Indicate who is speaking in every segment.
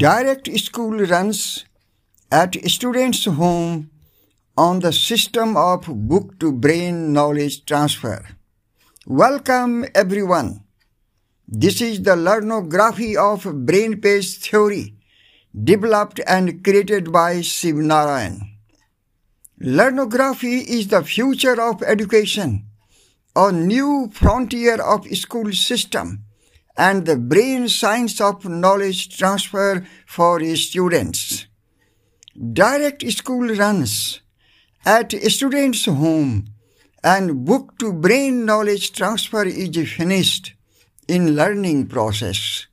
Speaker 1: Direct school runs at students' home on the system of book to brain knowledge transfer. Welcome everyone. This is the learnography of brain page theory developed and created by Shiv Narayan. Learnography is the future of education, a new frontier of school system and the brain science of knowledge transfer for students. Direct school runs at students' home and book to brain knowledge transfer is finished in learning process.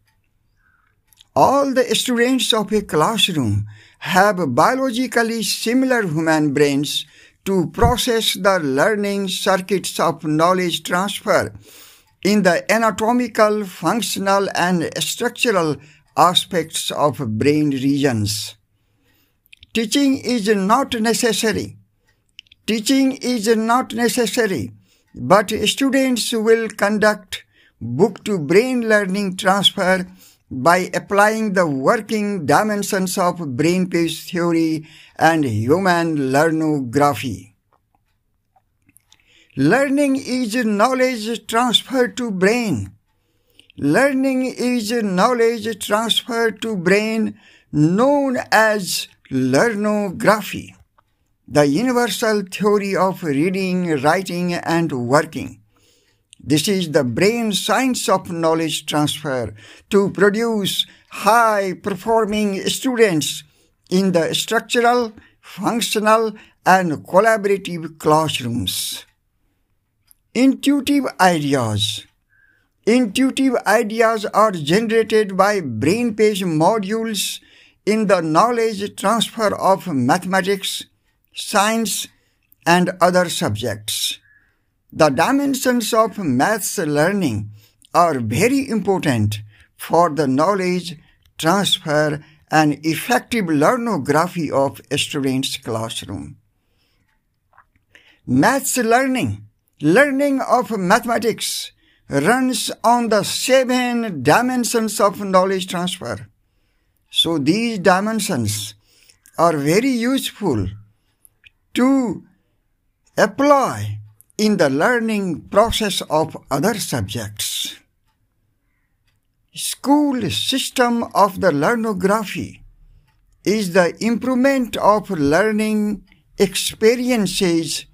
Speaker 1: All the students of a classroom have biologically similar human brains to process the learning circuits of knowledge transfer in the anatomical, functional, and structural aspects of brain regions. Teaching is not necessary. Teaching is not necessary, but students will conduct book to brain learning transfer by applying the working dimensions of brain page theory and human learnography. Learning is knowledge transfer to brain. Learning is knowledge transfer to brain known as learnography, the universal theory of reading, writing, and working. This is the brain science of knowledge transfer to produce high performing students in the structural, functional, and collaborative classrooms. Intuitive ideas. Intuitive ideas are generated by brain page modules in the knowledge transfer of mathematics, science, and other subjects. The dimensions of maths learning are very important for the knowledge transfer and effective learnography of a students' classroom. Maths learning Learning of mathematics runs on the seven dimensions of knowledge transfer. So these dimensions are very useful to apply in the learning process of other subjects. School system of the learnography is the improvement of learning experiences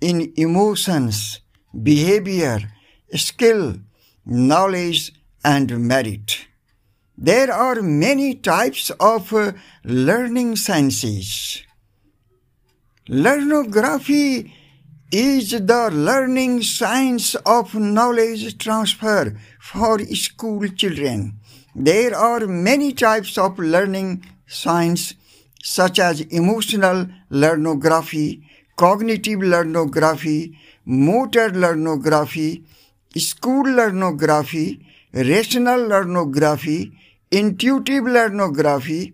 Speaker 1: in emotions, behavior, skill, knowledge, and merit. There are many types of uh, learning sciences. Learnography is the learning science of knowledge transfer for school children. There are many types of learning science such as emotional learnography, cognitive learnography, motor learnography, school learnography, rational learnography, intuitive learnography,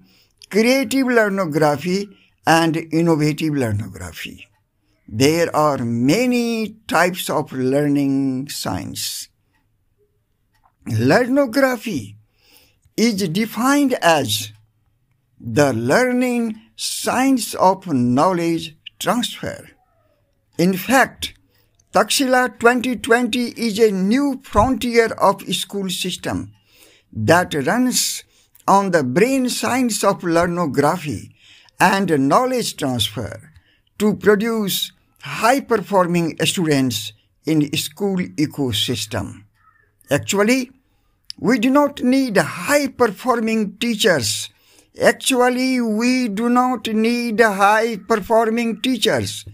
Speaker 1: creative learnography, and innovative learnography. There are many types of learning science. Learnography is defined as the learning science of knowledge transfer. In fact, Taxshila 2020 is a new frontier of school system that runs on the brain science of learnography and knowledge transfer to produce high performing students in school ecosystem. Actually, we do not need high performing teachers Actually, we do not need high performing teachers,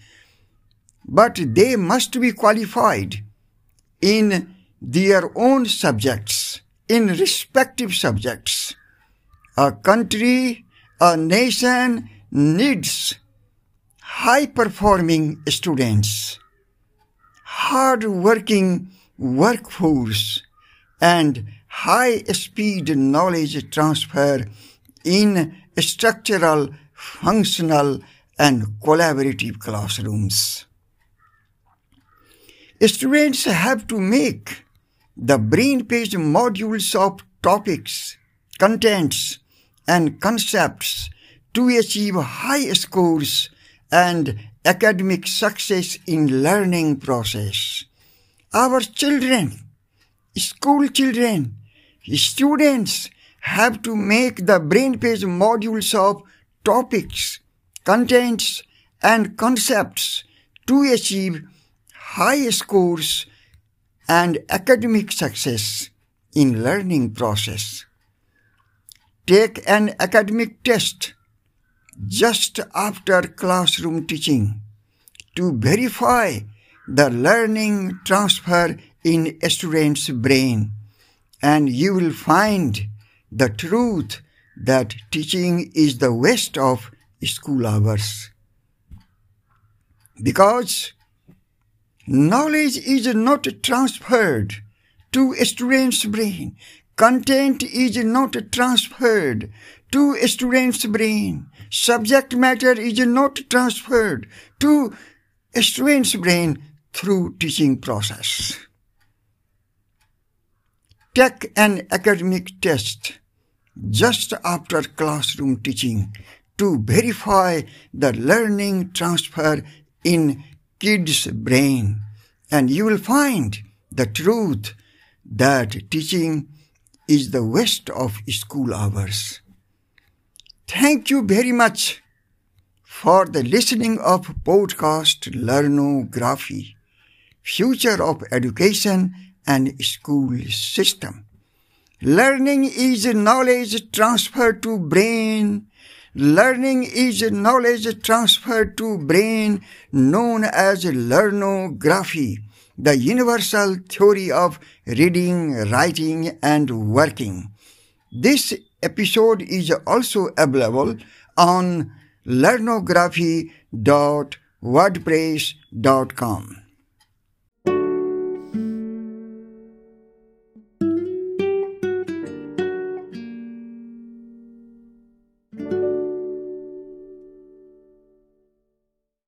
Speaker 1: but they must be qualified in their own subjects, in respective subjects. A country, a nation needs high performing students, hard working workforce, and high speed knowledge transfer in structural, functional, and collaborative classrooms. Students have to make the brain page modules of topics, contents, and concepts to achieve high scores and academic success in learning process. Our children, school children, students have to make the brain page modules of topics, contents, and concepts to achieve high scores and academic success in learning process. Take an academic test just after classroom teaching to verify the learning transfer in a student's brain and you will find the truth that teaching is the waste of school hours. Because knowledge is not transferred to a student's brain. Content is not transferred to a student's brain. Subject matter is not transferred to a student's brain through teaching process. Take an academic test just after classroom teaching to verify the learning transfer in kids' brain and you will find the truth that teaching is the waste of school hours. Thank you very much for the listening of podcast Learnography, Future of Education and School System. Learning is knowledge transferred to brain. Learning is knowledge transferred to brain known as learnography, the universal theory of reading, writing, and working. This episode is also available on learnography.wordpress.com.